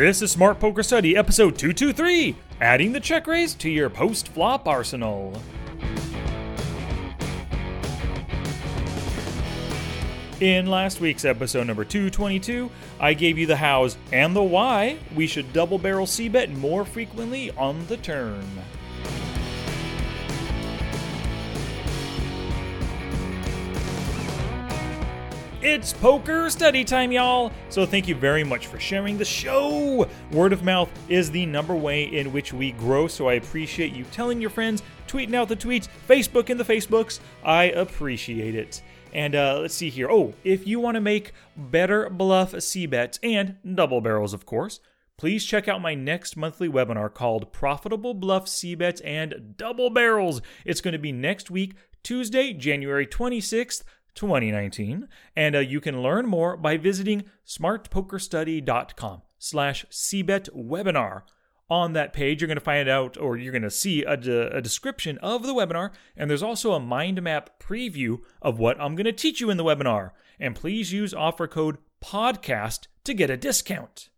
This is Smart Poker Study, episode 223, adding the check raise to your post flop arsenal. In last week's episode number 222, I gave you the hows and the why we should double barrel C bet more frequently on the turn. It's poker study time, y'all! So thank you very much for sharing the show! Word of mouth is the number way in which we grow, so I appreciate you telling your friends, tweeting out the tweets, Facebook in the Facebooks. I appreciate it. And uh, let's see here. Oh, if you want to make better bluff C bets and double barrels, of course, please check out my next monthly webinar called Profitable Bluff C Bets and Double Barrels. It's going to be next week, Tuesday, January 26th. 2019 and uh, you can learn more by visiting smartpokerstudy.com slash cbet webinar. On that page you're going to find out or you're going to see a, de- a description of the webinar and there's also a mind map preview of what i'm going to teach you in the webinar. And please use offer code podcast to get a discount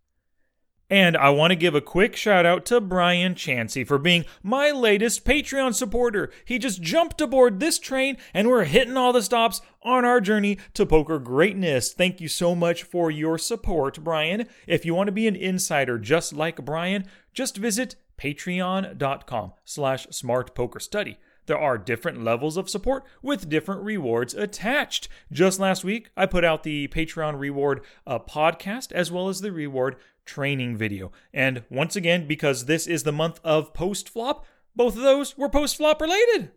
and I want to give a quick shout out to Brian Chansey for being my latest Patreon supporter. He just jumped aboard this train and we're hitting all the stops on our journey to poker greatness. Thank you so much for your support, Brian. If you want to be an insider just like Brian, just visit patreon.com slash smartpokerstudy. There are different levels of support with different rewards attached. Just last week, I put out the Patreon reward uh, podcast as well as the reward training video. And once again, because this is the month of post flop, both of those were post flop related.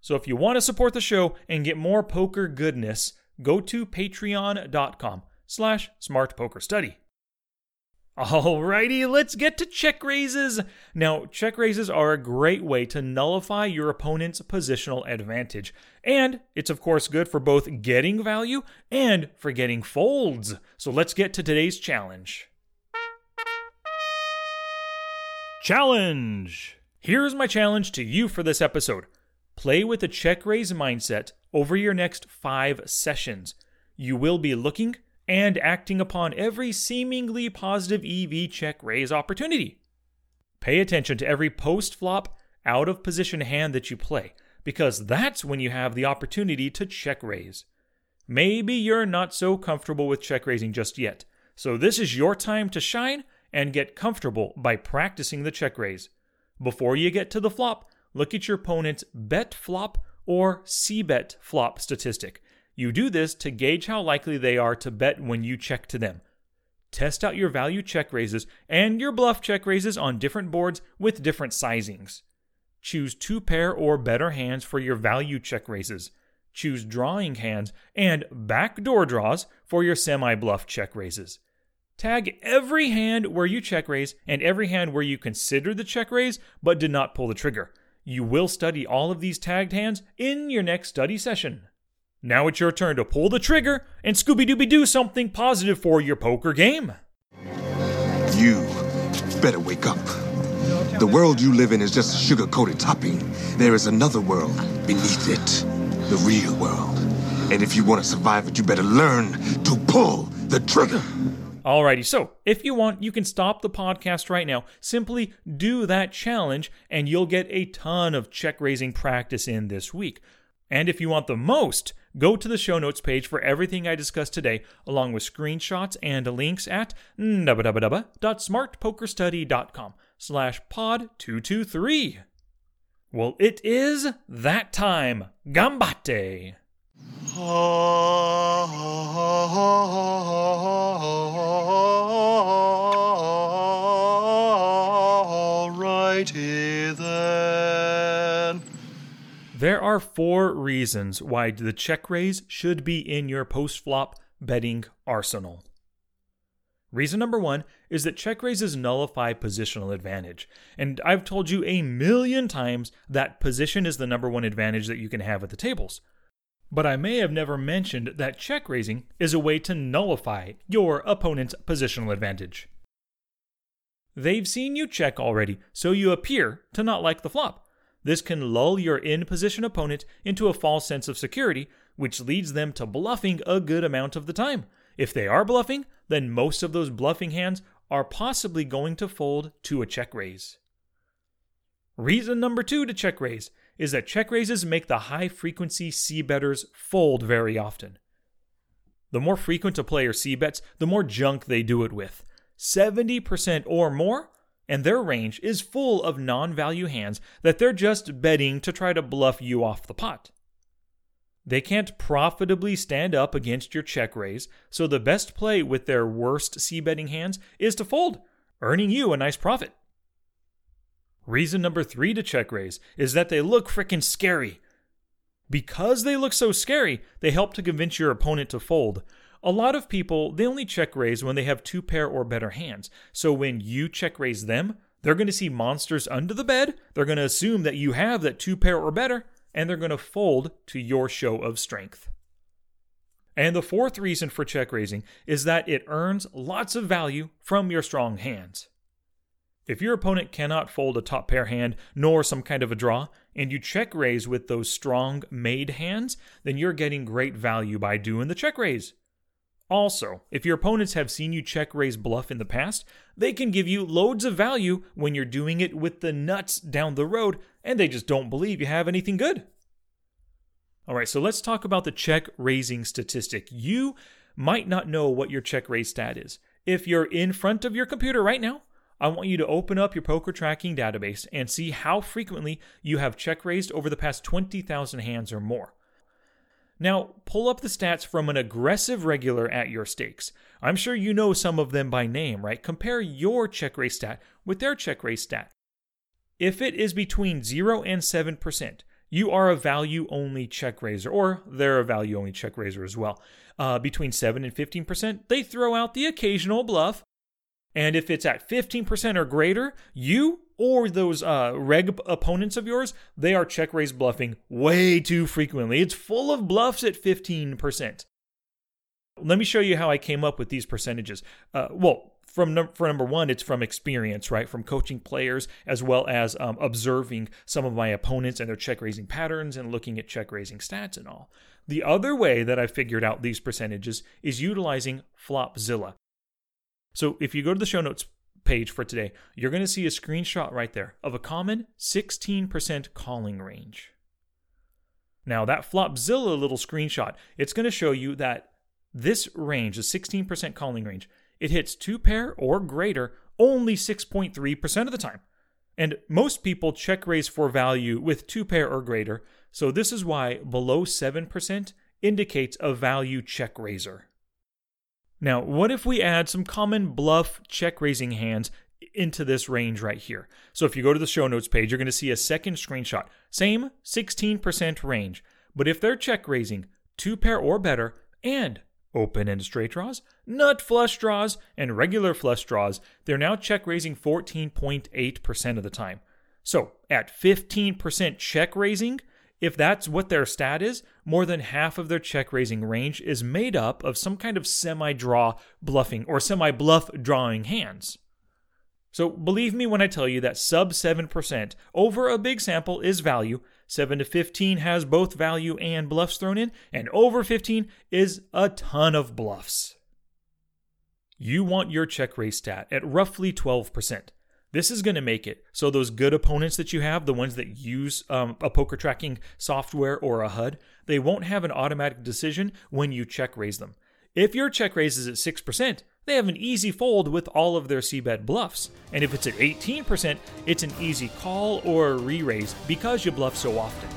So if you want to support the show and get more poker goodness, go to patreon.com slash smartpokerstudy. Alrighty, let's get to check raises. Now, check raises are a great way to nullify your opponent's positional advantage. And it's, of course, good for both getting value and for getting folds. So let's get to today's challenge. Challenge! Here's my challenge to you for this episode play with a check raise mindset over your next five sessions. You will be looking and acting upon every seemingly positive EV check raise opportunity. Pay attention to every post flop, out of position hand that you play, because that's when you have the opportunity to check raise. Maybe you're not so comfortable with check raising just yet, so this is your time to shine and get comfortable by practicing the check raise. Before you get to the flop, look at your opponent's bet flop or C bet flop statistic. You do this to gauge how likely they are to bet when you check to them. Test out your value check raises and your bluff check raises on different boards with different sizings. Choose two pair or better hands for your value check raises. Choose drawing hands and backdoor draws for your semi bluff check raises. Tag every hand where you check raise and every hand where you considered the check raise but did not pull the trigger. You will study all of these tagged hands in your next study session. Now it's your turn to pull the trigger and Scooby Dooby do something positive for your poker game. You better wake up. The world you live in is just a sugar coated topping. There is another world beneath it, the real world. And if you want to survive it, you better learn to pull the trigger. Alrighty, so if you want, you can stop the podcast right now. Simply do that challenge, and you'll get a ton of check raising practice in this week. And if you want the most, go to the show notes page for everything I discussed today, along with screenshots and links at www.smartpokerstudy.com slash pod 223. Well, it is that time. Gambate! There are four reasons why the check raise should be in your post flop betting arsenal. Reason number one is that check raises nullify positional advantage. And I've told you a million times that position is the number one advantage that you can have at the tables. But I may have never mentioned that check raising is a way to nullify your opponent's positional advantage. They've seen you check already, so you appear to not like the flop. This can lull your in position opponent into a false sense of security, which leads them to bluffing a good amount of the time. If they are bluffing, then most of those bluffing hands are possibly going to fold to a check raise. Reason number two to check raise is that check raises make the high frequency C betters fold very often. The more frequent a player C bets, the more junk they do it with. 70% or more, and their range is full of non value hands that they're just betting to try to bluff you off the pot. They can't profitably stand up against your check raise, so the best play with their worst C betting hands is to fold, earning you a nice profit. Reason number three to check raise is that they look frickin' scary. Because they look so scary, they help to convince your opponent to fold. A lot of people, they only check raise when they have two pair or better hands. So when you check raise them, they're going to see monsters under the bed, they're going to assume that you have that two pair or better, and they're going to fold to your show of strength. And the fourth reason for check raising is that it earns lots of value from your strong hands. If your opponent cannot fold a top pair hand nor some kind of a draw, and you check raise with those strong made hands, then you're getting great value by doing the check raise. Also, if your opponents have seen you check raise bluff in the past, they can give you loads of value when you're doing it with the nuts down the road and they just don't believe you have anything good. All right, so let's talk about the check raising statistic. You might not know what your check raise stat is. If you're in front of your computer right now, I want you to open up your poker tracking database and see how frequently you have check raised over the past 20,000 hands or more. Now, pull up the stats from an aggressive regular at your stakes. I'm sure you know some of them by name, right? Compare your check raise stat with their check raise stat. If it is between 0 and 7%, you are a value only check raiser, or they're a value only check raiser as well. Uh, between 7 and 15%, they throw out the occasional bluff. And if it's at 15% or greater, you or those uh, reg opponents of yours, they are check raise bluffing way too frequently. It's full of bluffs at 15%. Let me show you how I came up with these percentages. Uh, well, from num- for number one, it's from experience, right? From coaching players as well as um, observing some of my opponents and their check raising patterns and looking at check raising stats and all. The other way that I figured out these percentages is utilizing Flopzilla. So if you go to the show notes page for today, you're going to see a screenshot right there of a common 16% calling range. Now, that Flopzilla little screenshot, it's going to show you that this range, the 16% calling range, it hits two pair or greater only 6.3% of the time. And most people check raise for value with two pair or greater, so this is why below 7% indicates a value check raiser. Now, what if we add some common bluff check raising hands into this range right here? So if you go to the show notes page, you're going to see a second screenshot. Same 16% range, but if they're check raising two pair or better and open ended straight draws, nut flush draws, and regular flush draws, they're now check raising 14.8% of the time. So at 15% check raising, if that's what their stat is, more than half of their check raising range is made up of some kind of semi draw bluffing or semi bluff drawing hands. So believe me when I tell you that sub 7% over a big sample is value, 7 to 15 has both value and bluffs thrown in, and over 15 is a ton of bluffs. You want your check raise stat at roughly 12%. This is going to make it so those good opponents that you have, the ones that use um, a poker tracking software or a HUD, they won't have an automatic decision when you check raise them. If your check raise is at 6%, they have an easy fold with all of their c-bet bluffs. And if it's at 18%, it's an easy call or re-raise because you bluff so often.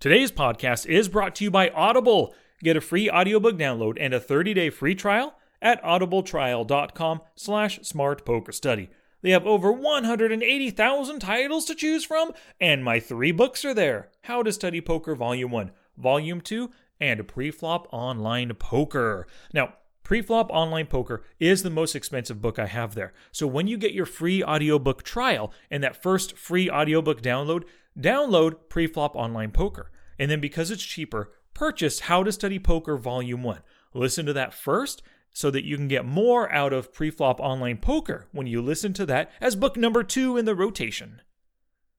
Today's podcast is brought to you by Audible. Get a free audiobook download and a 30-day free trial at audibletrial.com slash smartpokerstudy. They have over 180,000 titles to choose from, and my three books are there How to Study Poker Volume 1, Volume 2, and Preflop Online Poker. Now, Preflop Online Poker is the most expensive book I have there. So when you get your free audiobook trial and that first free audiobook download, download Preflop Online Poker. And then because it's cheaper, purchase How to Study Poker Volume 1. Listen to that first so that you can get more out of Preflop Online Poker when you listen to that as book number two in the rotation.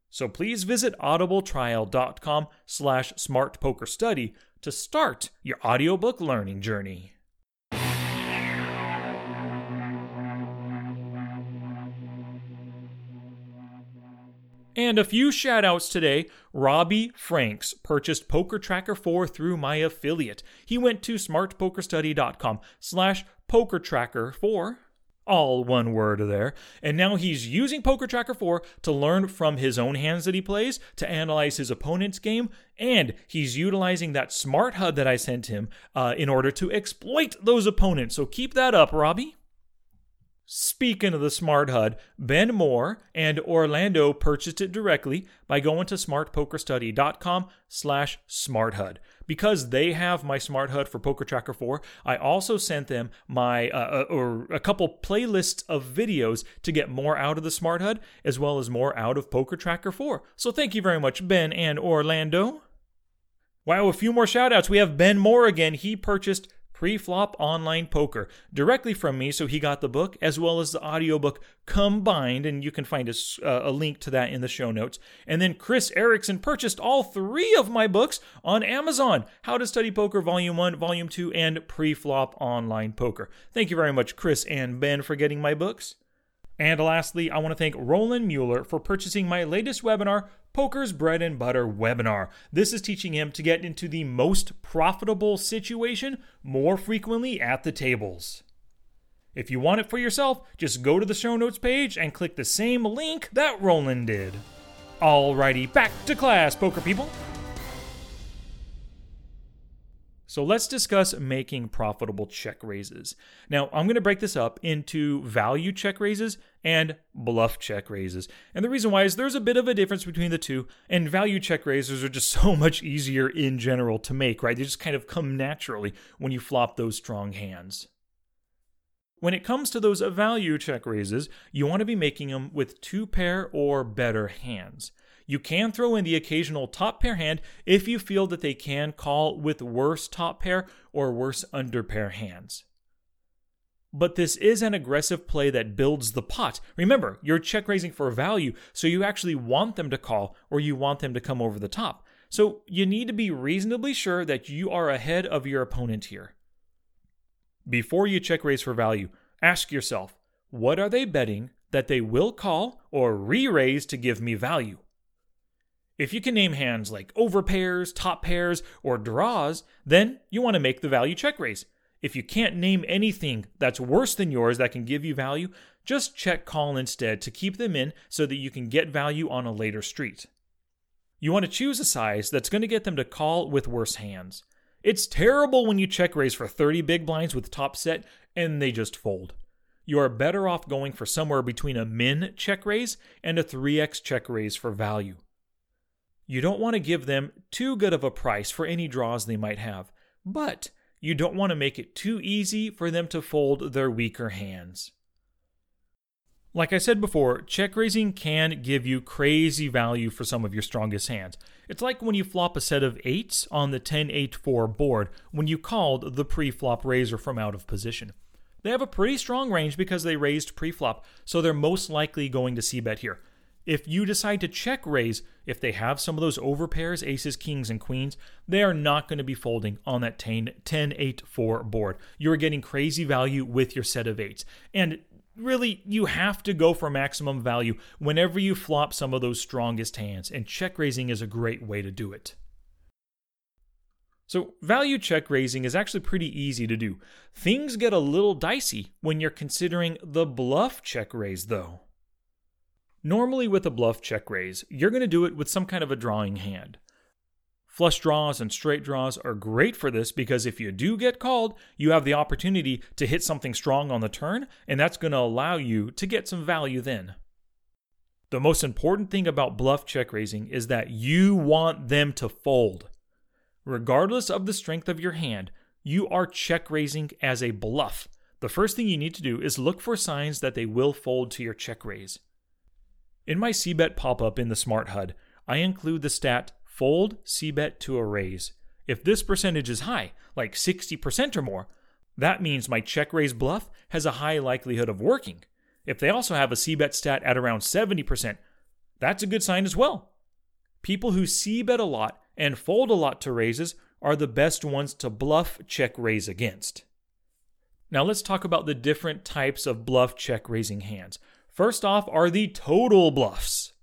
So please visit audibletrial.com slash smartpokerstudy to start your audiobook learning journey. And a few shout outs today. Robbie Franks purchased Poker Tracker 4 through my affiliate. He went to smartpokerstudy.com slash poker tracker 4 all one word there. And now he's using Poker Tracker 4 to learn from his own hands that he plays, to analyze his opponent's game, and he's utilizing that smart HUD that I sent him uh, in order to exploit those opponents. So keep that up, Robbie. Speaking of the Smart HUD, Ben Moore and Orlando purchased it directly by going to smartpokerstudy.com slash smarthud. Because they have my Smart HUD for Poker Tracker 4, I also sent them my uh, uh, or a couple playlists of videos to get more out of the Smart HUD as well as more out of Poker Tracker 4. So thank you very much, Ben and Orlando. Wow, a few more shout outs. We have Ben Moore again. He purchased Pre-flop online poker directly from me so he got the book as well as the audiobook combined and you can find a, uh, a link to that in the show notes. And then chris erickson purchased all three of my books on amazon. How to study poker volume 1 volume 2 and pre-flop online poker. Thank you very much chris and ben for getting my books and lastly, I want to thank Roland Mueller for purchasing my latest webinar, Poker's Bread and Butter webinar. This is teaching him to get into the most profitable situation more frequently at the tables. If you want it for yourself, just go to the show notes page and click the same link that Roland did. Alrighty, back to class, poker people. So let's discuss making profitable check raises. Now, I'm going to break this up into value check raises and bluff check raises. And the reason why is there's a bit of a difference between the two, and value check raises are just so much easier in general to make, right? They just kind of come naturally when you flop those strong hands. When it comes to those value check raises, you want to be making them with two pair or better hands. You can throw in the occasional top pair hand if you feel that they can call with worse top pair or worse under pair hands. But this is an aggressive play that builds the pot. Remember, you're check raising for value, so you actually want them to call or you want them to come over the top. So you need to be reasonably sure that you are ahead of your opponent here. Before you check raise for value, ask yourself what are they betting that they will call or re raise to give me value? If you can name hands like overpairs, top pairs, or draws, then you want to make the value check raise. If you can't name anything that's worse than yours that can give you value, just check call instead to keep them in so that you can get value on a later street. You want to choose a size that's going to get them to call with worse hands. It's terrible when you check raise for 30 big blinds with top set and they just fold. You are better off going for somewhere between a min check raise and a 3x check raise for value. You don't want to give them too good of a price for any draws they might have, but you don't want to make it too easy for them to fold their weaker hands. Like I said before, check raising can give you crazy value for some of your strongest hands. It's like when you flop a set of 8s on the 10 8 4 board when you called the pre flop raiser from out of position. They have a pretty strong range because they raised pre flop, so they're most likely going to C bet here. If you decide to check raise, if they have some of those overpairs, aces, kings, and queens, they are not going to be folding on that 10, 10 8 4 board. You're getting crazy value with your set of eights. And really, you have to go for maximum value whenever you flop some of those strongest hands, and check raising is a great way to do it. So, value check raising is actually pretty easy to do. Things get a little dicey when you're considering the bluff check raise, though. Normally, with a bluff check raise, you're going to do it with some kind of a drawing hand. Flush draws and straight draws are great for this because if you do get called, you have the opportunity to hit something strong on the turn, and that's going to allow you to get some value then. The most important thing about bluff check raising is that you want them to fold. Regardless of the strength of your hand, you are check raising as a bluff. The first thing you need to do is look for signs that they will fold to your check raise. In my CBET pop up in the Smart HUD, I include the stat fold CBET to a raise. If this percentage is high, like 60% or more, that means my check raise bluff has a high likelihood of working. If they also have a CBET stat at around 70%, that's a good sign as well. People who CBET a lot and fold a lot to raises are the best ones to bluff check raise against. Now let's talk about the different types of bluff check raising hands. First off are the total bluffs.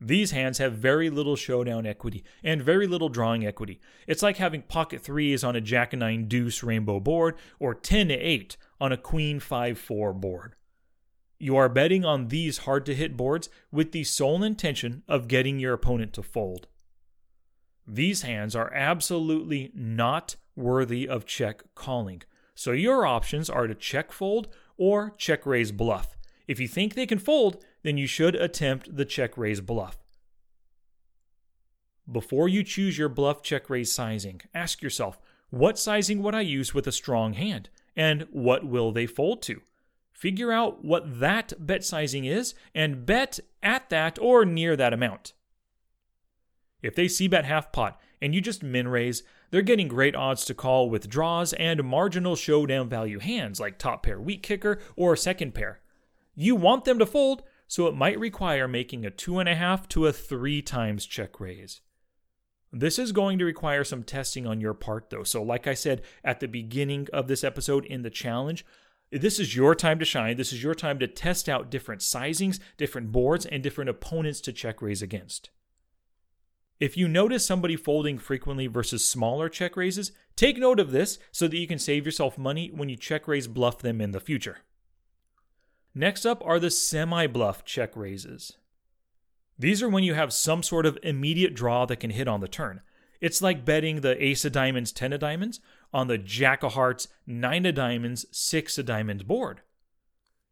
These hands have very little showdown equity and very little drawing equity. It's like having pocket threes on a jack and nine deuce rainbow board or 10 to 8 on a queen 5 4 board. You are betting on these hard to hit boards with the sole intention of getting your opponent to fold. These hands are absolutely not worthy of check calling. So your options are to check fold or check raise bluff. If you think they can fold, then you should attempt the check raise bluff. Before you choose your bluff check raise sizing, ask yourself what sizing would I use with a strong hand, and what will they fold to? Figure out what that bet sizing is and bet at that or near that amount. If they C bet half pot and you just min raise, they're getting great odds to call with draws and marginal showdown value hands like top pair weak kicker or second pair. You want them to fold, so it might require making a two and a half to a three times check raise. This is going to require some testing on your part, though. So, like I said at the beginning of this episode in the challenge, this is your time to shine. This is your time to test out different sizings, different boards, and different opponents to check raise against. If you notice somebody folding frequently versus smaller check raises, take note of this so that you can save yourself money when you check raise bluff them in the future. Next up are the semi bluff check raises. These are when you have some sort of immediate draw that can hit on the turn. It's like betting the ace of diamonds, ten of diamonds on the jack of hearts, nine of diamonds, six of diamonds board.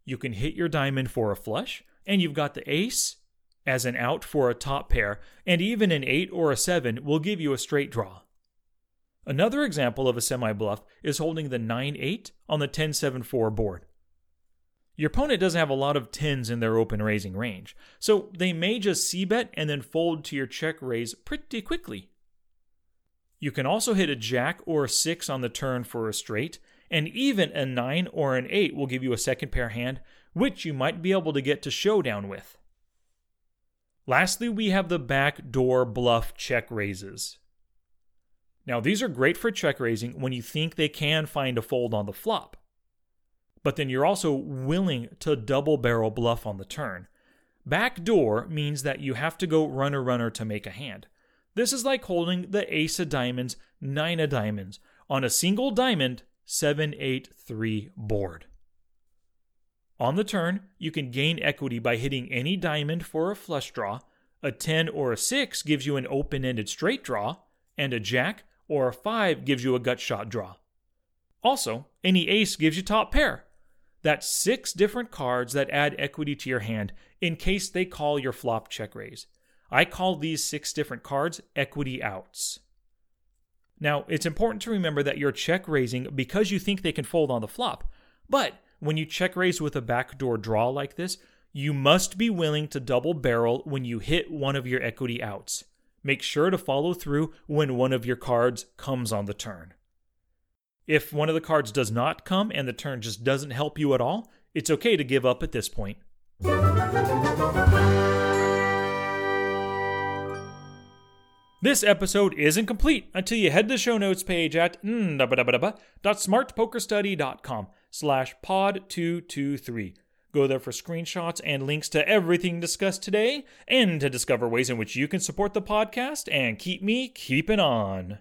You can hit your diamond for a flush, and you've got the ace as an out for a top pair, and even an 8 or a 7 will give you a straight draw. Another example of a semi bluff is holding the 9 8 on the 10 7 4 board. Your opponent doesn't have a lot of 10s in their open raising range, so they may just c bet and then fold to your check raise pretty quickly. You can also hit a jack or a 6 on the turn for a straight, and even a 9 or an 8 will give you a second pair hand, which you might be able to get to showdown with. Lastly, we have the backdoor bluff check raises. Now, these are great for check raising when you think they can find a fold on the flop. But then you're also willing to double barrel bluff on the turn. Backdoor means that you have to go runner runner to make a hand. This is like holding the ace of diamonds, nine of diamonds on a single diamond 783 board. On the turn, you can gain equity by hitting any diamond for a flush draw. A 10 or a 6 gives you an open ended straight draw, and a jack or a 5 gives you a gut shot draw. Also, any ace gives you top pair. That's six different cards that add equity to your hand in case they call your flop check raise. I call these six different cards equity outs. Now, it's important to remember that you're check raising because you think they can fold on the flop, but when you check raise with a backdoor draw like this, you must be willing to double barrel when you hit one of your equity outs. Make sure to follow through when one of your cards comes on the turn. If one of the cards does not come and the turn just doesn't help you at all, it's okay to give up at this point. This episode isn't complete until you head to the show notes page at smartpokerstudy.com slash pod223. Go there for screenshots and links to everything discussed today and to discover ways in which you can support the podcast and keep me keeping on.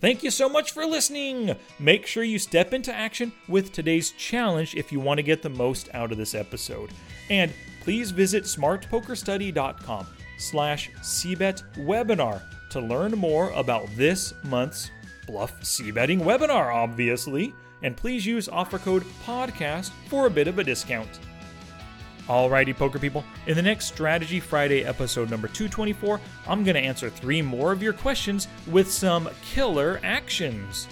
Thank you so much for listening. Make sure you step into action with today's challenge if you want to get the most out of this episode. And please visit smartpokerstudy.com slash cbet webinar to learn more about this month's Bluff C Betting webinar, obviously. And please use offer code PODCAST for a bit of a discount. Alrighty, poker people. In the next Strategy Friday episode number 224, I'm going to answer three more of your questions with some killer actions.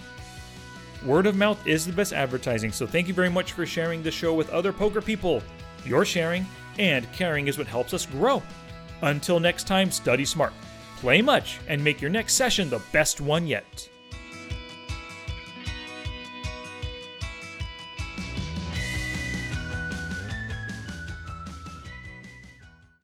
Word of mouth is the best advertising, so thank you very much for sharing the show with other poker people. Your sharing and caring is what helps us grow. Until next time, study smart play much, and make your next session the best one yet.